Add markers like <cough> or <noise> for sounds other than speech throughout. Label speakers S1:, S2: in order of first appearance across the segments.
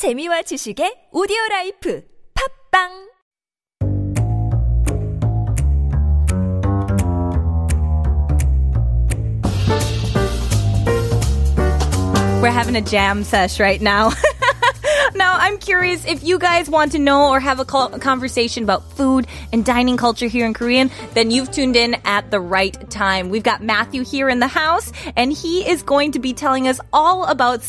S1: 재미와 지식의 오디오 라이프 팟빵
S2: We're having a jam sesh right now. <laughs> now, I'm curious if you guys want to know or have a, call, a, conversation about food and dining culture here in Korean, then you've tuned in at the right time. We've got Matthew here in the house, and he is going to be telling us all about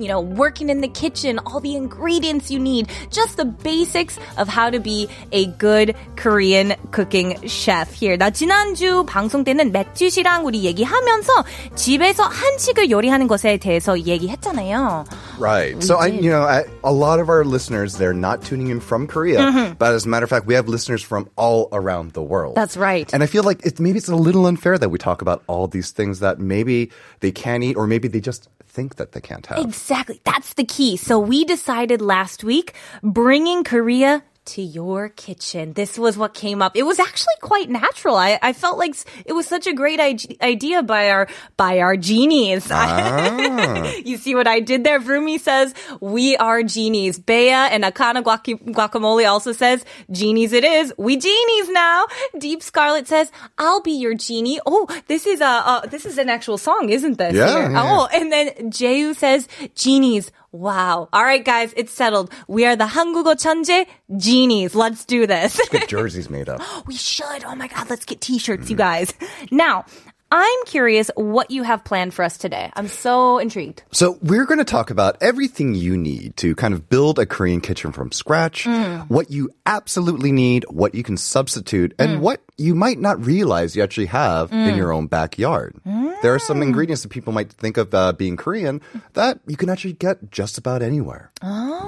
S2: you know, working in the kitchen, all the ingredients you need, just the basics of how to be a good Korean cooking chef here. 나 지난주 방송 때는 매튜 씨랑 우리 얘기하면서 집에서 한식을 요리하는 것에 대해서 얘기했잖아요.
S3: Right. So I, you know, I, a lot of our listeners, they're not tuning in from Korea, mm-hmm. but as a matter of fact, we have listeners from all around the world.
S2: That's right.
S3: And I feel like it's maybe it's a little unfair that we talk about all these things that maybe they can't eat or maybe they just think that they can't have.
S2: Exactly. That's the key. So we decided last week bringing Korea to your kitchen. This was what came up. It was actually quite natural. I, I felt like it was such a great idea by our by our genies. <laughs> you see what I did there? Vroomy says we are genies. Bea and Akana Guacamole also says genies. It is. We genies now. Deep Scarlet says I'll be your genie. Oh, this is a uh, this is an actual song, isn't this?
S3: Yeah.
S2: Oh, and then Jehu says genies. Wow. All right, guys, it's settled. We are the Hangugo Chanje genies. Let's do this.
S3: Let's get jerseys made up. <gasps>
S2: we should. Oh my God, let's get t shirts, mm-hmm. you guys. Now, I'm curious what you have planned for us today. I'm so intrigued.
S3: So we're going to talk about everything you need to kind of build a Korean kitchen from scratch, what you absolutely need, what you can substitute, and what you might not realize you actually have in your own backyard. There are some ingredients that people might think of uh, being Korean that you can actually get just about anywhere.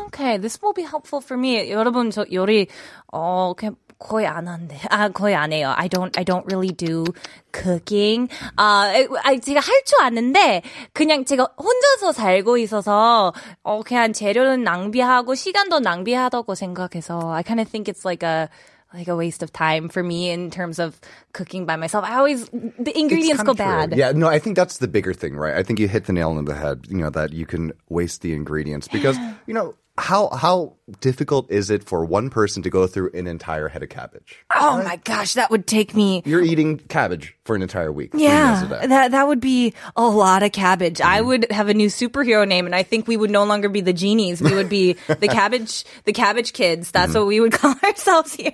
S2: Okay, this will be helpful for me. 여러분, 저 요리, 어, 그냥 거의 안 한대. 아, 거의 안 해요. I don't, I don't really do cooking. 아, 아, 제가 할 줄 아는데, 그냥 제가 혼자서 살고 있어서, 어, 그냥 재료는 낭비하고, 시간도 낭비하다고 생각해서, I kind of think it's like a, like a waste of time for me in terms of cooking by myself. I always, the
S3: It's
S2: ingredients
S3: kind
S2: go
S3: of true.
S2: bad.
S3: Yeah, no, I think that's the bigger thing, right? I think you hit the nail on the head, you know, that you can waste the ingredients because, you know, how how difficult is it for one person to go through an entire head of cabbage?
S2: Oh my gosh, that would take me
S3: You're eating cabbage for an entire week.
S2: Yeah,
S3: meals a day.
S2: that that would be a lot of cabbage. I mm-hmm. would have a new superhero name, and I think we would no longer be the genies. We would be <laughs> the cabbage, the cabbage kids. That's mm-hmm. what we would <laughs> call ourselves here.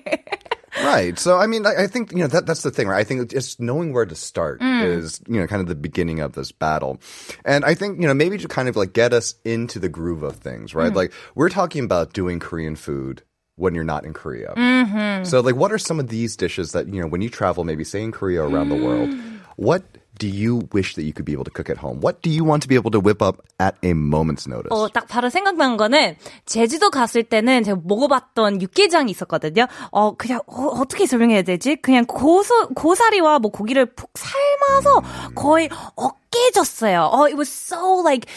S3: Right. So, I mean, I, I think, you know, that, that's the thing, right? I think just knowing where to start
S2: Mm.
S3: is, you know, kind of the beginning of this battle. And I think, you know, maybe to kind of like get us into the groove of things, right?
S2: Mm.
S3: Like, we're talking about doing Korean food when you're not in Korea.
S2: Mm-hmm.
S3: So, like, what are some of these dishes that, you know, when you travel, maybe say in Korea or around the world,
S2: Mm.
S3: what do you wish that you could be able to cook at home? What do you want to be able to whip up at a moment's notice?
S2: 어, 딱 바로 생각난 거는 제주도 갔을 때는 제가 먹어봤던 육개장이 있었거든요. 어, 그냥 어, 떻게 설명해야 되지? 그냥 고소 고사리와 뭐 고기를 푹 삶아서 거의 어깨졌어요. 어, it was so like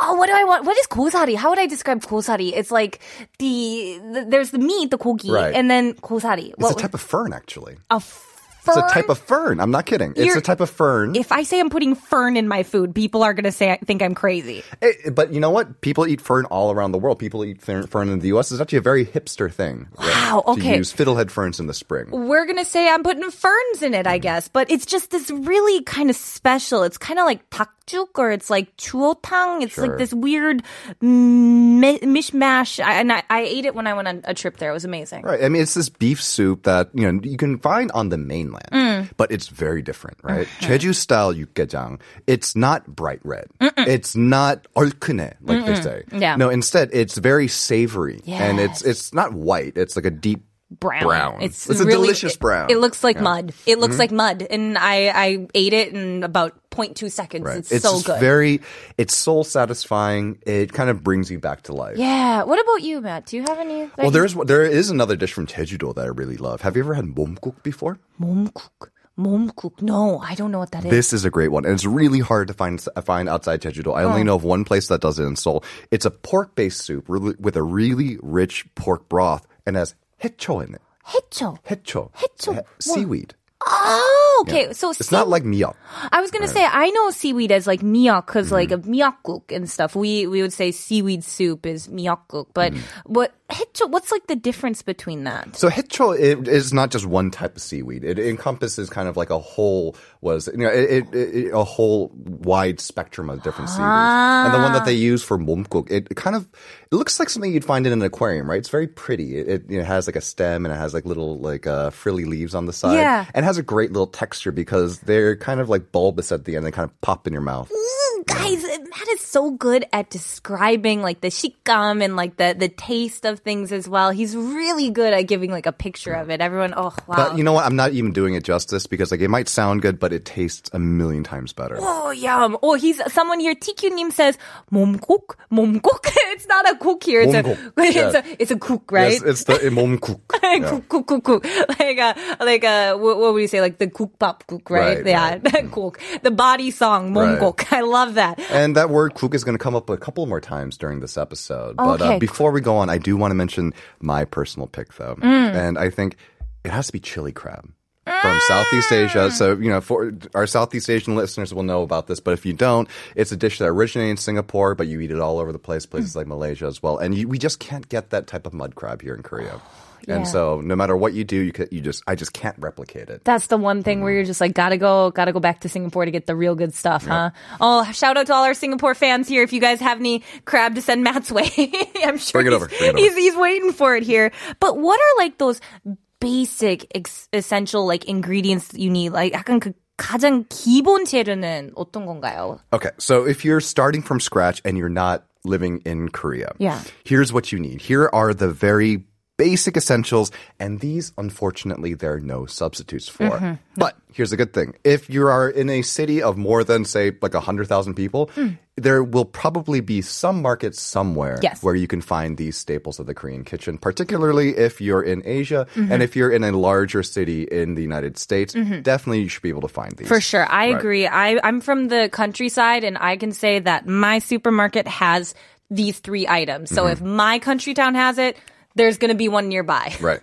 S2: Oh, what do I want? What is gosari? How would I describe gosari? It's like the, the there's the meat, the gogi,
S3: Right.
S2: and then gosari.
S3: it's a type of fern, actually.
S2: a
S3: It's
S2: fern.
S3: a type of fern. I'm not kidding. It's
S2: You're-
S3: a type of fern.
S2: If I say I'm putting fern in my food, people are gonna say I think I'm crazy.
S3: Eh, but you know what? People eat fern all around the world. People eat fern fern in the U.S. It's actually a very hipster thing.
S2: Wow, okay.
S3: To use fiddlehead ferns in the spring.
S2: We're gonna say I'm putting ferns in it, I guess. But it's just this really kind of special. It's kind of like takjuk or it's like chuotang. It's
S3: Sure.
S2: like this weird mi- mishmash. I, and I, I ate it when I went on a trip there. It was amazing.
S3: Right. I mean, it's this beef soup that you know you can find on the mainland,
S2: Mm.
S3: but it's very different, right?
S2: Uh-huh.
S3: Jeju style 육개장. It's not bright red. It's not 얼큰해, like they say.
S2: Yeah.
S3: No, instead it's very savory, and it's
S2: Yes.
S3: it's not white. It's like a deep
S2: brown.
S3: Brown.
S2: It's,
S3: It's a
S2: really,
S3: delicious
S2: it-
S3: brown.
S2: It, looks like
S3: Yeah.
S2: mud. It looks like mud, and I I ate it in about 0.2 seconds.
S3: Right.
S2: It's,
S3: It's,
S2: so
S3: just
S2: good.
S3: very, it's soul satisfying. It kind of brings you back to life.
S2: yeah. What about you, Matt? Do you have any? that
S3: Well,
S2: you-
S3: there's there is another dish from Jeju-do that I really love. Have you ever had momguk before?
S2: momkuk. Momkuk. No, I don't know what that is.
S3: This is a great one, and it's really hard to find find outside Jeju-do. I only know of one place that does it in Seoul. It's a pork-based soup really, with a really rich pork broth and has hecho in it.
S2: 해초.
S3: Hecho.
S2: 해초.
S3: He- seaweed.
S2: Oh, okay. So
S3: It's not like miok.
S2: I was gonna say I know seaweed as like miok because like
S3: Mm-hmm.
S2: a miokguk and stuff. We we would say seaweed soup is miokguk, but
S3: Mm-hmm.
S2: what hecho? What's like the difference between that?
S3: So hitcho it is not just one type of seaweed. It encompasses kind of like a whole was you know it, it, it, a whole wide spectrum of different seaweeds. And the one that they use for momguk, it kind of it looks like something you'd find in an aquarium, right? It's very pretty. It, it you know, has like a stem and it has like little like uh, frilly leaves on the side.
S2: Yeah.
S3: and has a great little texture because they're kind of like bulbous at the end. They kind of pop in your mouth.
S2: Guys, Matt is so good at describing like the shikam and like the the taste of things as well. He's really good at giving like a picture of it. Everyone, oh wow.
S3: But you know what? I'm not even doing it justice because like it might sound good, but it tastes a million times better.
S2: Oh yum! Oh, he's someone here. TQ Nim says momguk, momguk. <laughs> it's not a cook here. It's a <laughs> it's
S3: yeah.
S2: a it's a cook, right?
S3: Yes, it's the momguk. <laughs> Yeah.
S2: cook, cook, cook, cook. Like a, like uh, a, what, what would you say? Like the cook pop cook, right?
S3: Right,
S2: yeah, cook. The body song,
S3: Right.
S2: momguk. I love that.
S3: And that word kuk is going to come up a couple more times during this episode. But
S2: Okay.
S3: uh, before we go on, I do want to mention my personal pick, though.
S2: Mm.
S3: And I think it has to be chili crab. From Southeast Asia. So, you know, for our Southeast Asian listeners will know about this, but if you don't, it's a dish that originated in Singapore, but you eat it all over the place, places
S2: Mm.
S3: like Malaysia as well. And you, we just can't get that type of mud crab here in Korea. <sighs>
S2: Yeah.
S3: And so, no matter what you do, you, could, you just, I just can't replicate it.
S2: That's the one thing where you're just like, gotta go, gotta go back to Singapore to get the real good stuff, huh? Oh, shout out to all our Singapore fans here. If you guys have any crab to send Matt's way, <laughs> I'm sure
S3: Bring it over, bring it over.
S2: he's he's waiting for it here. But what are like those basic ex- essential like ingredients you need? Like 약간 그 가장 기본 재료는 어떤 건가요?
S3: Okay, so if you're starting from scratch and you're not living in Korea,
S2: Yeah.
S3: here's what you need. Here are the very basic essentials, and these, unfortunately, there are no substitutes for.
S2: Mm-hmm.
S3: But here's a good thing: if you are in a city of more than, say, like hundred thousand people. There will probably be some market somewhere
S2: Yes.
S3: where you can find these staples of the Korean kitchen, particularly if you're in Asia
S2: Mm-hmm.
S3: and if you're in a larger city in the United States. Definitely, you should be able to find these.
S2: For sure. I
S3: Right.
S2: agree. I, I'm from the countryside and I can say that my supermarket has these three items. So
S3: Mm-hmm.
S2: if my country town has it, there's going to be one nearby.
S3: Right.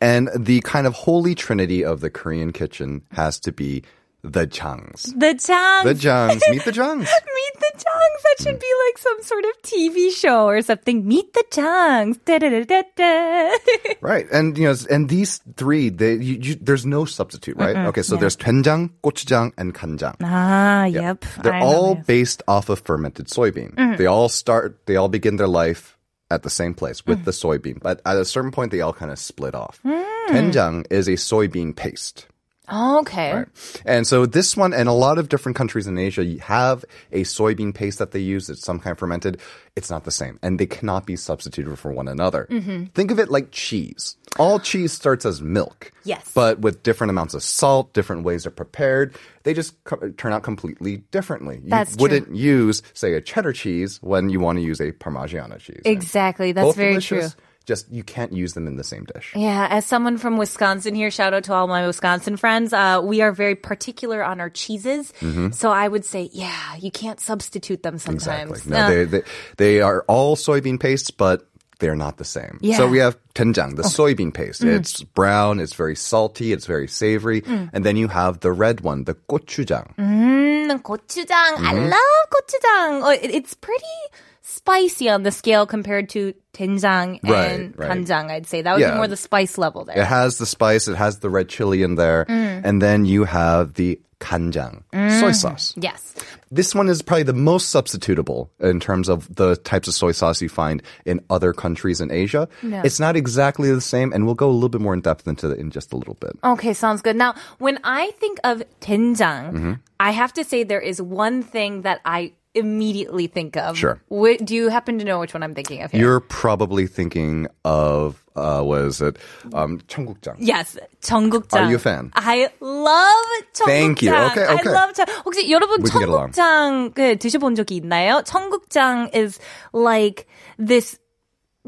S3: And the kind of holy trinity of the Korean kitchen has to be the Changs.
S2: The Changs.
S3: The Changs. Meet the <laughs> Changs.
S2: Meet the Changs. That should be like some sort of TV show or something. Meet the Changs. <laughs>
S3: Right, and you know, and these three, they, you, you, there's no substitute, right? Mm-mm. okay, so yeah. there's doenjang, gochujang, and kanjang.
S2: Ah, yep. yep.
S3: They're
S2: I
S3: all based off of fermented soybean. Mm. They all start. They all begin their life at the same place with mm. the soybean. But at a certain point, they all kind of split off. Mm. Is a soybean paste.
S2: Oh, okay.
S3: Right. And so this one, and a lot of different countries in Asia you have a soybean paste that they use. It's some kind of fermented. It's not the same, and they cannot be substituted for one another. Mm-hmm. Think of it like cheese. All <gasps> cheese starts as milk.
S2: Yes.
S3: But with different amounts of salt, different ways they're prepared, they just co- turn out completely differently. You
S2: That's true.
S3: wouldn't use, say, a cheddar cheese when you want to use a Parmigiana cheese.
S2: Exactly. That's very
S3: delicious,
S2: true.
S3: Just you can't use them in the same dish.
S2: Yeah, as someone from Wisconsin here, shout out to all my Wisconsin friends. Uh, we are very particular on our cheeses.
S3: Mm-hmm.
S2: So I would say, yeah, you can't substitute them sometimes.
S3: Exactly. No,
S2: Uh,
S3: they, they they are all soybean pastes, but they're not the same.
S2: Yeah.
S3: So we have doenjang, the soybean paste.
S2: Mm.
S3: It's brown, it's very salty, it's very savory, and then you have the red one, the gochujang.
S2: Mm, gochujang. I love gochujang. Oh, it, it's pretty spicy on the scale compared to 된장
S3: Right,
S2: and
S3: right.
S2: 간장, I'd say. That would
S3: Yeah.
S2: be more the spice level there.
S3: It has the spice, it has the red chili in there,
S2: Mm.
S3: and then you have the kanjang, soy sauce.
S2: Yes.
S3: This one is probably the most substitutable in terms of the types of soy sauce you find in other countries in Asia.
S2: Yeah.
S3: It's not exactly the same, and we'll go a little bit more in depth into it in just a little bit.
S2: Okay, sounds good. Now, when I think of 된장,
S3: Mm-hmm.
S2: I have to say there is one thing that I immediately think of.
S3: Sure.
S2: Wh- do you happen to know which one I'm thinking of here?
S3: You're probably thinking of uh, what is it? Um, 청국장.
S2: Yes, 청국장.
S3: Are you a fan?
S2: I love 청국장.
S3: Thank you. Okay, okay.
S2: I love 청. 혹시 여러분
S3: We can get along.
S2: 청국장 그 드셔본 적이 있나요? 청국장 is like this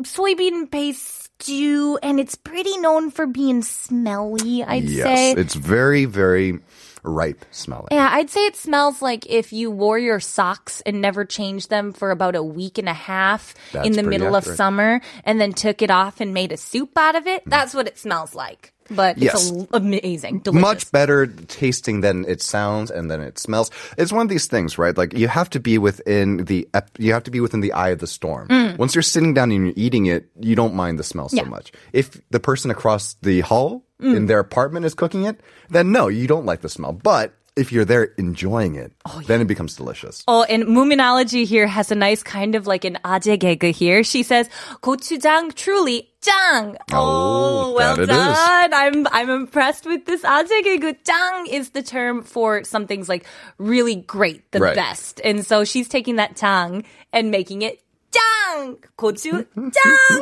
S2: soybean paste stew, and it's pretty known for being smelly. I'd
S3: Yes,
S2: say.
S3: it's very, very ripe smelling.
S2: Yeah, I'd say it smells like if you wore your socks and never changed them for about a week and a half
S3: That's
S2: in the middle of summer and then took it off and made a soup out of it. That's what it smells like. but
S3: Yes.
S2: it's a, amazing, delicious.
S3: much better tasting than it sounds and then it smells. It's one of these things, right? Like you have to be within the ep- you have to be within the eye of the storm. Once you're sitting down and you're eating it, you don't mind the smell so
S2: Mm. Yeah. Mm.
S3: much. If the person across the hall in their apartment is cooking it, then no, you don't like the smell. But if you're there enjoying it, then it becomes delicious.
S2: Oh, and Moominology here has a nice kind of like an aje gege here. She says, gochujang truly 짱.
S3: Oh,
S2: well
S3: that it is.
S2: done. I'm I'm impressed with this aje gege. 짱 is the term for something's like really great, the
S3: Right.
S2: best. And so she's taking that 짱 and making it 짱! 고추 짱!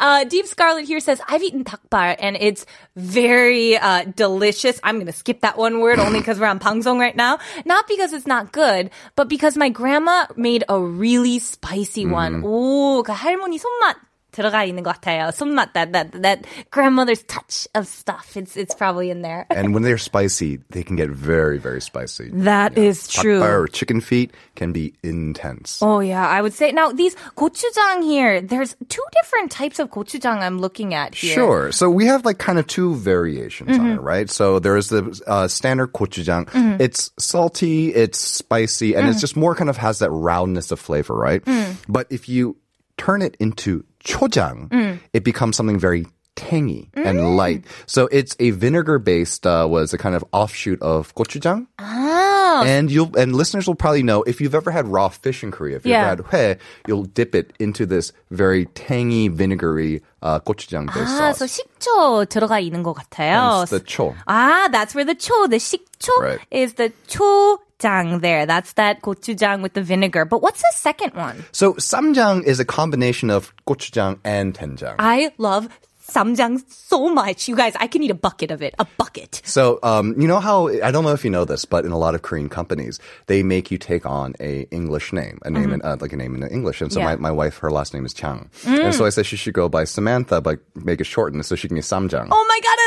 S2: uh, Deep Scarlet here says, I've eaten 닭발 and it's very uh, delicious. I'm going to skip that one word only because we're on 방송 right now. Not because it's not good, but because my grandma made a really spicy one. 오, 그 할머니 손맛 들어가 있는 것 같아요. 손맛, that, that, that grandmother's touch of stuff. It's, it's probably in there.
S3: and when they're spicy, they can get very, very spicy.
S2: That is true.
S3: 닭발 or chicken feet can be intense.
S2: Oh yeah, I would say now these gochujang here. There's two different types of gochujang I'm looking at here.
S3: Sure. So we have like kind of two variations on it, right? So there's the uh, standard gochujang. It's salty, it's spicy, and it's just more kind of has that roundness of flavor, right? But if you turn it into chojang, it becomes something very tangy and light. So it's a vinegar based uh, was a kind of offshoot of gochujang.
S2: Oh,
S3: And you'll and listeners will probably know if you've ever had raw fish in Korea, if you've
S2: Yeah.
S3: ever had hue, you'll dip it into this very tangy, vinegary uh, gochujang based
S2: ah,
S3: sauce.
S2: so 식초 들어가 있는 것 같아요.
S3: Hence the 초.
S2: Ah, that's where the 초, the 식초
S3: Right.
S2: is the 초 장 there. That's that gochujang with the vinegar. But what's the second one?
S3: So samjang is a combination of gochujang and doenjang.
S2: I love samjang so much. You guys, I can eat a bucket of it. A bucket.
S3: So, um, you know how I don't know if you know this, but in a lot of Korean companies, they make you take on a English name, a name in, uh, like a name in English. And so
S2: Yeah.
S3: my, my wife, her last name is Chang, and so I said she should go by Samantha, but make it shortened so she can be Samjang.
S2: Oh my god,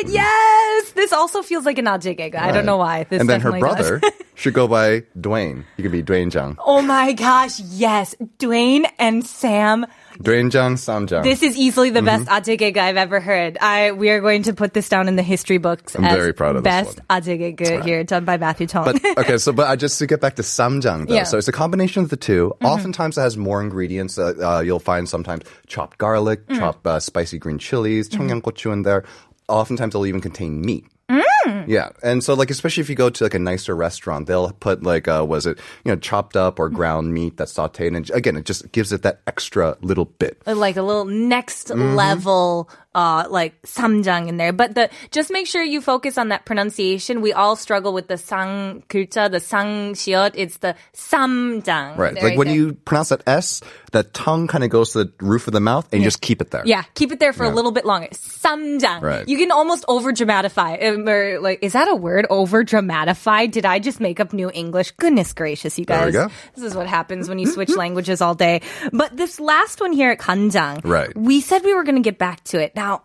S2: it. Yes. This also feels like an Ajay gig. I don't know why. This
S3: and then her
S2: definitely
S3: brother <laughs> should go by Dwayne. You could be Dwayne Jung.
S2: Oh my gosh. Yes. Dwayne and Sam.
S3: Dwayne Jung, Sam Jung.
S2: This is easily the
S3: mm-hmm.
S2: best Ajay gig I've ever heard. I we are going to put this down in the history books.
S3: I'm
S2: as
S3: very proud of this
S2: best one. Here done by Matthew Chung.
S3: But <laughs> okay, so but I just to get back to samjang though.
S2: Yeah.
S3: So it's a combination of the 2 mm-hmm. Oftentimes it has more ingredients. Uh, uh, you'll find sometimes chopped garlic,
S2: mm.
S3: chopped uh, spicy green chilies,
S2: mm-hmm.
S3: in there. Oftentimes it'll even contain meat.
S2: Mm.
S3: Yeah, and so like especially if you go to like a nicer restaurant, they'll put like uh, was it you know chopped up or ground meat that's sautéed, and again it just gives it that extra little bit.
S2: like a little next
S3: Mm-hmm.
S2: level uh like samjang in there but the just make sure you focus on that pronunciation we all struggle with the sang 글자 the sang shiot it's the samjang
S3: Right, like
S2: you
S3: when
S2: go.
S3: you pronounce that S, that tongue kind of goes to the roof of the mouth, and you just keep it there.
S2: yeah, keep it there for a little bit longer. Samjang.
S3: Right.
S2: You can almost over dramatify. Or like, is that a word? Over dramatify? Did I just make up new English? Goodness gracious, you guys.
S3: go.
S2: This is what happens when you switch <laughs> languages all day. But this last one here at Kanjang.
S3: Right.
S2: We said we were going to get back to it. Now,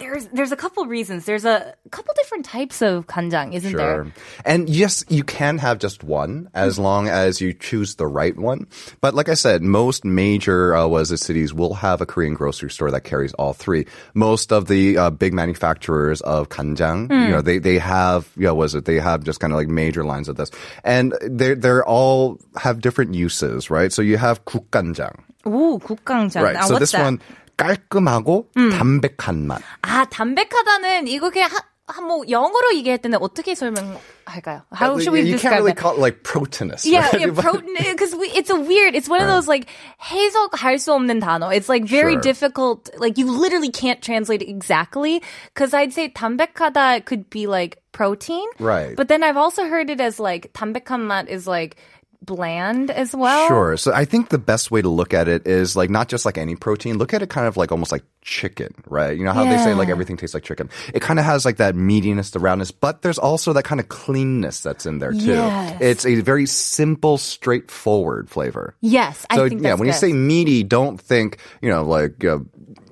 S2: there's there's a couple reasons. There's a couple different types of kanjang, isn't there?
S3: Sure. And yes, you can have just one as long as you choose the right one. But like I said, most major uh, was it cities will have a Korean grocery store that carries all three. Most of the uh, big manufacturers of kanjang, you know, they they have you know, was it they have just kind of like major lines of this, and they they're all have different uses, right? So you have 국간장,
S2: 오, 국간장.
S3: right?
S2: Now,
S3: so
S2: what's
S3: this
S2: that?
S3: one 깔끔하고 담백한 맛.
S2: 아, 담백하다는 이거 그냥 한, 한 뭐 영어로 얘기할 때는 어떻게 설명할까요? How should we
S3: you
S2: describe
S3: can't really
S2: that?
S3: call it like proteinous.
S2: Yeah,
S3: right?
S2: yeah, protein. Because <laughs> it's a weird. It's one of those like 해석할 수 없는 단어. It's like very
S3: Sure.
S2: difficult. Like you literally can't translate it exactly. Because I'd say 담백하다 could be like protein.
S3: Right.
S2: But then I've also heard it as like 담백한 맛 is like bland as well.
S3: Sure. So I think the best way to look at it is like not just like any protein. Look at it kind of like almost like chicken, right? You know how they say like everything tastes like chicken. It kind of has like that meatiness, the roundness, but there's also that kind of cleanness that's in there too.
S2: Yes.
S3: It's a very simple, straightforward flavor.
S2: Yes,
S3: So
S2: I think
S3: yeah, when you say meaty, don't think you know like uh,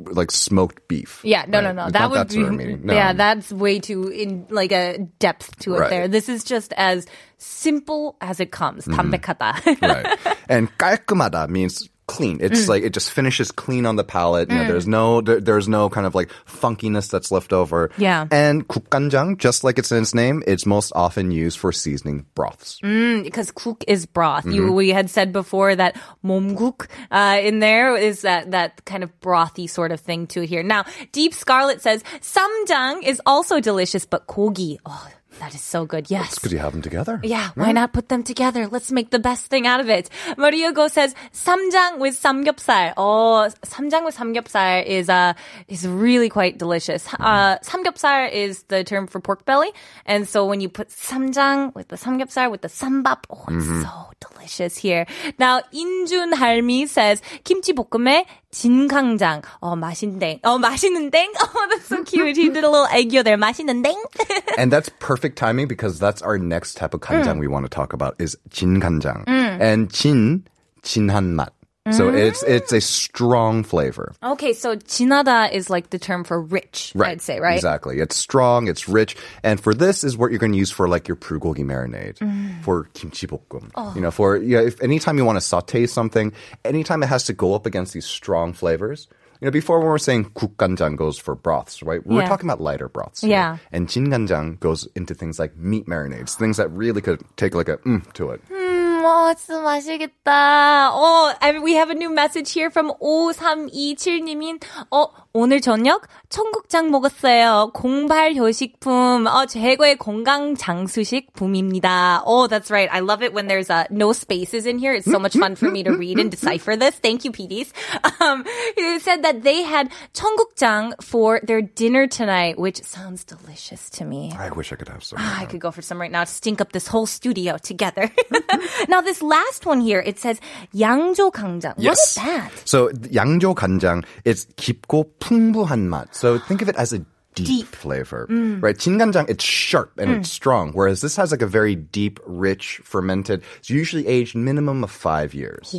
S3: like smoked beef.
S2: Yeah, no,
S3: right?
S2: no, no. <laughs>
S3: It's
S2: That
S3: not
S2: would
S3: that
S2: be
S3: sort of meaty. No.
S2: yeah. That's way too in like a depth to it.
S3: Right.
S2: There, this is just as simple as it comes.
S3: Mm-hmm.
S2: 담백하다. <laughs>
S3: right. And 깔끔하다 means clean.
S2: Mm.
S3: It's like it just finishes clean on the palate. You know, there's no there, there's no kind of like funkiness that's left over.
S2: Yeah.
S3: And 국간장, just like it's in its name, it's most often used for seasoning broths.
S2: because kuk is broth. You
S3: Mm-hmm.
S2: we had said before that momguk uh, in there is that that kind of brothy sort of thing too here. Now, Deep Scarlet says samjang is also delicious, but kogi. Oh, that is so good. Yes.
S3: Could you have them together?
S2: Yeah, why not put them together? Let's make the best thing out of it. Maria Go says samjang with samgyeopsal. Oh, samjang with samgyeopsal is uh is really quite delicious. Uh, samgyeopsal is the term for pork belly, and so when you put samjang with the samgyeopsal with the sambap, oh, it's so delicious here. Now Injun Halmi says kimchi 볶음에 진강장. Oh, 맛있는 Oh, 맛있는 땡. Oh, that's so cute. He did a little egg there. 맛있는 땡. <laughs>
S3: And that's perfect timing because that's our next type of 간장 we want to talk about is 진간장. And 진, 진한 맛. Mm. So it's it's a strong flavor.
S2: Okay, so chinada is like the term for rich, right. I'd say, right?
S3: Exactly. It's strong, it's rich, and for this is what you're going to use for like your bulgogi marinade,
S2: mm.
S3: for kimchi bokkeum.
S2: Oh.
S3: You know, for yeah, you know, if anytime you want to saute something, anytime it has to go up against these strong flavors, you know, before when we were saying 국간장 goes for broths, right? We
S2: yeah.
S3: talking about lighter broths.
S2: Yeah. Right?
S3: And 진간장 goes into things like meat marinades, things that really could take like a mm to it.
S2: Mm. 어, 진짜 맛있겠다. 어, I mean, we have a new message here from 5327님인, 어, 오늘 저녁 청국장 먹었어요. 공발 효식품. 어, 최고의 건강 장수식 붐입니다. Oh, that's right. I love it when there's uh, no spaces in here. It's so much fun for me to read and decipher this. Thank you, PDs. Um, he said that they had 청국장 for their dinner tonight, which sounds delicious to me.
S3: I wish I could have some.
S2: I could go for some right now to stink up this whole studio together. <laughs> now, this last one here, it says 양조 강장. What is that?
S3: So 양조 간장, it's 깊고 풍부한 맛. So think of it as a deep,
S2: deep.
S3: flavor, mm. right? 진간장, it's sharp and mm. it's strong, whereas this has like a very deep, rich, fermented. It's usually aged minimum of five years.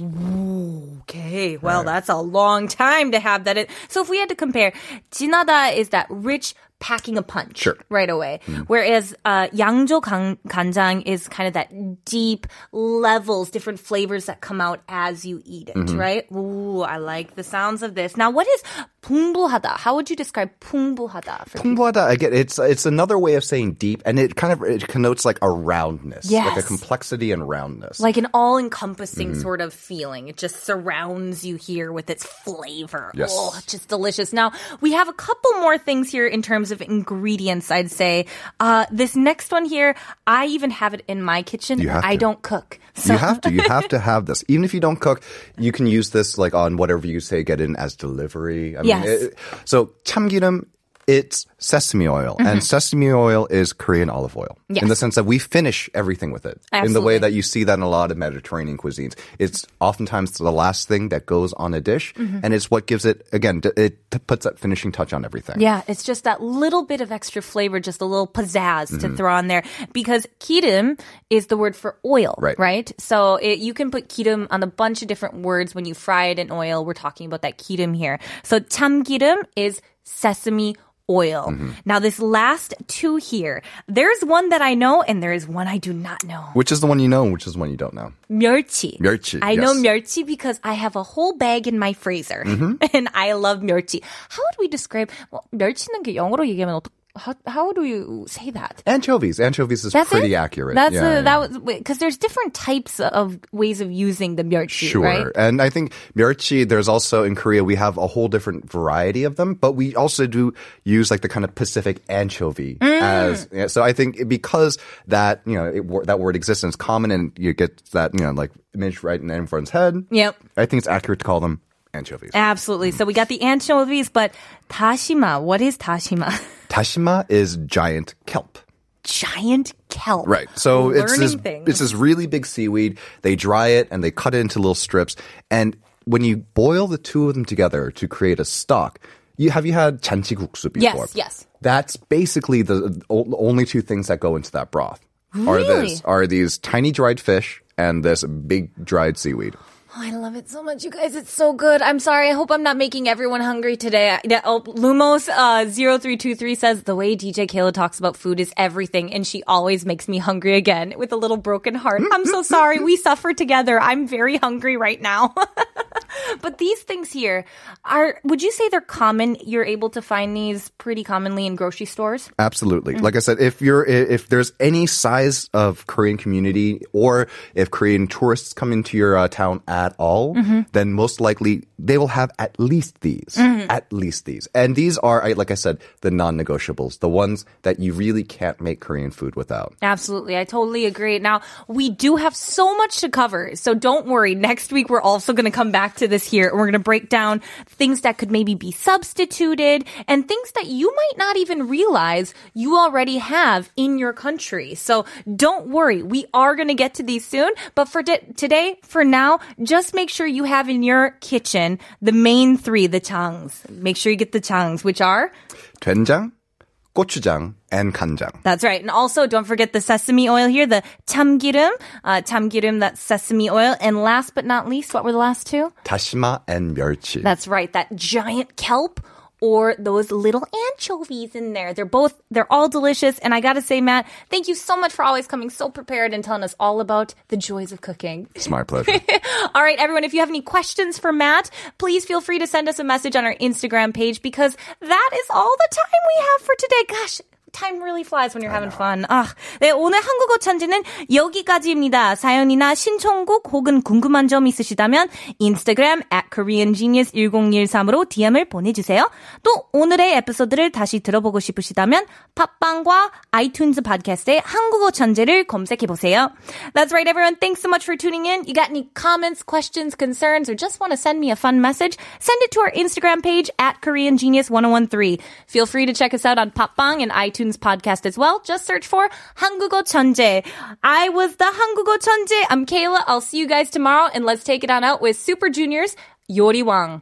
S2: Okay, well right. that's a long time to have that. In. So if we had to compare, 진하다 is that rich, packing a punch
S3: sure.
S2: right away. Mm. Whereas uh, yangjo ganjang is kind of that deep levels, different flavors that come out as you eat it, mm-hmm. right? Ooh, I like the sounds of this. Now, what is 풍부하다? How would you describe 풍부하다? For
S3: 풍부하다, again, it's it's another way of saying deep, and it kind of it connotes like a roundness, like a
S2: Yes.
S3: complexity and roundness.
S2: like an all-encompassing sort of feeling. It just surrounds you here with its flavor.
S3: Yes.
S2: Oh, just delicious. Now, we have a couple more things here in terms of ingredients, I'd say. Uh, this next one here, I even have it in my kitchen.
S3: You have
S2: I
S3: to.
S2: don't cook. So
S3: you have to. You have to have this. Even if you don't cook, you can use this like on whatever you say get in as delivery. I mean,
S2: Yes.
S3: it- so 참기름, it's sesame oil, and sesame oil is Korean olive oil
S2: Mm-hmm. Yes.
S3: in the sense that we finish everything with it. In the way
S2: Absolutely.
S3: that you see that in a lot of Mediterranean cuisines, it's oftentimes the last thing that goes on a dish,
S2: Mm-hmm.
S3: and it's what gives it again. d- It t- puts that finishing touch on everything.
S2: Yeah, it's just that little bit of extra flavor, just a little pizzazz to
S3: Mm-hmm.
S2: throw on there. Because kirim is the word for oil,
S3: Right.
S2: Right. So it, you can put kirim on a bunch of different words when you fry it in oil. We're talking about that kirim here. So 참기름 is sesame oil.
S3: Mm-hmm.
S2: Now, this last two here, there's one that I know and there is one I do not know.
S3: Which is the one you know and which is the one you don't know? Myeolchi. Myeolchi.
S2: I
S3: yes.
S2: know myeolchi because I have a whole bag in my freezer
S3: mm-hmm. <laughs>
S2: and I love myeolchi. How would we describe, well, myeochi는 영어로 얘기하면 어떻게 how, how do you say that?
S3: Anchovies. Anchovies is
S2: that's
S3: pretty
S2: it?
S3: accurate.
S2: That's
S3: yeah,
S2: a,
S3: yeah.
S2: that was because there's different types of ways of using the 멸치.
S3: Sure,
S2: right?
S3: and I think 멸치. There's also in Korea we have a whole different variety of them, but we also do use like the kind of Pacific anchovy
S2: mm.
S3: as. So I think because that you know it, that word exists and it's common, and you get that you know like image right in everyone's head.
S2: Yep.
S3: I think it's accurate to call them anchovies.
S2: Absolutely. Mm. So we got the anchovies, but dashima. What is dashima? <laughs>
S3: Dashima is giant kelp.
S2: Giant kelp.
S3: Right. So it's this,
S2: things.
S3: it's this really big seaweed. They dry it and they cut it into little strips. And when you boil the two of them together to create a stock, you have you had janchiguksu before?
S2: Yes, yes.
S3: That's basically the only two things that go into that broth. Are
S2: Really?
S3: this are these tiny dried fish and this big dried seaweed.
S2: Oh, I love it so much, you guys. It's so good. I'm sorry. I hope I'm not making everyone hungry today. Oh, Lumos uh, 0323 says the way DJ Kayla talks about food is everything, and she always makes me hungry again with a little broken heart. I'm so sorry. We suffer together. I'm very hungry right now. <laughs> <laughs> but these things here are, would you say they're common? You're able to find these pretty commonly in grocery stores?
S3: Absolutely. Mm-hmm. Like I said, if you're if there's any size of Korean community or if Korean tourists come into your uh, town at all, mm-hmm. then most likely they will have at least these. Mm-hmm. At least these. And these are like I said, the non-negotiables, the ones that you really can't make Korean food without.
S2: Absolutely. I totally agree. Now, we do have so much to cover. So don't worry. Next week, we're also going to come back to this here. We're going to break down things that could maybe be substituted and things that you might not even realize you already have in your country. So don't worry. We are going to get to these soon. But for di- today, for now, just make sure you have in your kitchen the main three, the changs. Make sure you get the changs, which are
S3: 된장, gochujang and kanjang.
S2: That's right. And also, don't forget the sesame oil here, the chamgireum, uh, that's sesame oil. And last but not least, what were the last two?
S3: 다시마 and myeolchi.
S2: That's right. That giant kelp or those little anchovies in there. They're both, they're all delicious. And I gotta say, Matt, thank you so much for always coming so prepared and telling us all about the joys of cooking.
S3: it's my pleasure. <laughs>
S2: All right, everyone, if you have any questions for Matt, please feel free to send us a message on our Instagram page because that is all the time we have for today. Gosh. Time really flies when you're having fun. 아, 네, 오늘 한국어 천재는 여기까지입니다. 사연이나 신청곡 혹은 궁금한 점 있으시다면 인스타그램 at koreangenius1013으로 DM을 보내주세요. 또 오늘의 에피소드를 다시 들어보고 싶으시다면 팟빵과 아이튠즈 팟캐스트에 한국어 천재를 검색해보세요. That's right, everyone. Thanks so much for tuning in. You got any comments, questions, concerns, or just want to send me a fun message? Send it to our Instagram page at Korean Genius 1013. Feel free to check us out on Popbang and iTunes podcast as well. Just search for 한국어 천재. I was the 한국어 천재. I'm Kayla. I'll see you guys tomorrow and let's take it on out with Super Juniors, 요리왕.